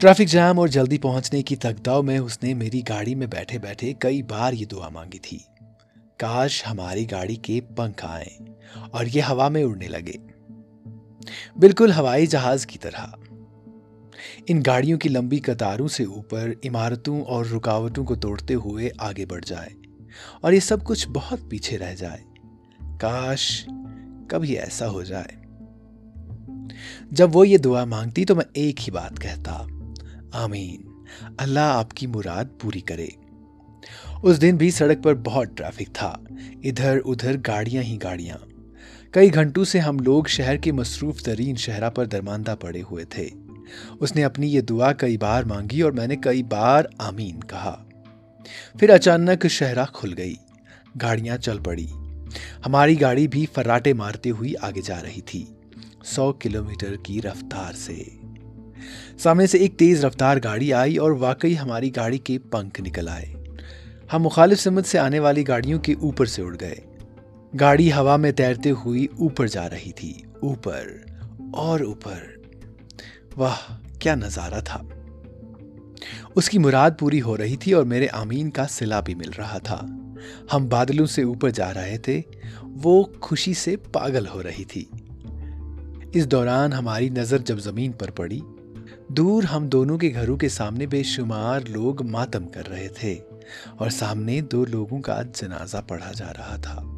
Traffic jam اور جلدی پہنچنے کی تگداؤ میں اس نے میری گاڑی میں بیٹھے بیٹھے کئی بار یہ دعا مانگی تھی۔ کاش ہماری گاڑی کے پنکھ آئیں اور یہ ہوا میں اڑنے لگے۔ بالکل ہوائی جہاز کی طرح۔ ان گاڑیوں کی لمبی قطاروں سے اوپر عمارتوں اور رکاوٹوں کو توڑتے ہوئے آگے بڑھ جائے اور یہ سب کچھ بہت پیچھے رہ جائے۔ کاش کبھی ایسا ہو جائے۔ جب وہ یہ دعا مانگتی تو میں ایک ہی بات کہتا۔ آمین۔ اللہ آپ کی مراد پوری کرے۔ اس دن بھی سڑک پر بہت ٹریفک تھا۔ ادھر ادھر گاڑیاں ہی گاڑیاں۔ کئی گھنٹوں سے ہم لوگ شہر کے مصروف ترین شہرہ پر درماندہ پڑے ہوئے تھے۔ اس نے اپنی یہ دعا کئی بار مانگی اور میں نے کئی بار آمین کہا۔ پھر اچانک شہرہ کھل گئی۔ گاڑیاں چل پڑی۔ ہماری گاڑی بھی فراٹے مارتے ہوئی آگے جا رہی تھی۔ سو کلومیٹر کی رفتار سے۔ سامنے سے ایک تیز رفتار گاڑی آئی اور واقعی ہماری گاڑی کے پنکھ نکل آئے۔ ہم مخالف سمت سے آنے والی گاڑیوں کے اوپر سے اڑ گئے۔ گاڑی ہوا میں تیرتے ہوئی اوپر جا رہی تھی۔ اوپر اور اوپر۔ واہ، کیا نظارہ تھا۔ اس کی مراد پوری ہو رہی تھی اور میرے آمین کا سلا بھی مل رہا تھا۔ ہم بادلوں سے اوپر جا رہے تھے۔ وہ خوشی سے پاگل ہو رہی تھی۔ اس دوران ہماری نظر جب زمین پر پڑی دور ہم دونوں کے گھروں کے سامنے بے شمار لوگ ماتم کر رہے تھے اور سامنے دو لوگوں کا جنازہ پڑھا جا رہا تھا۔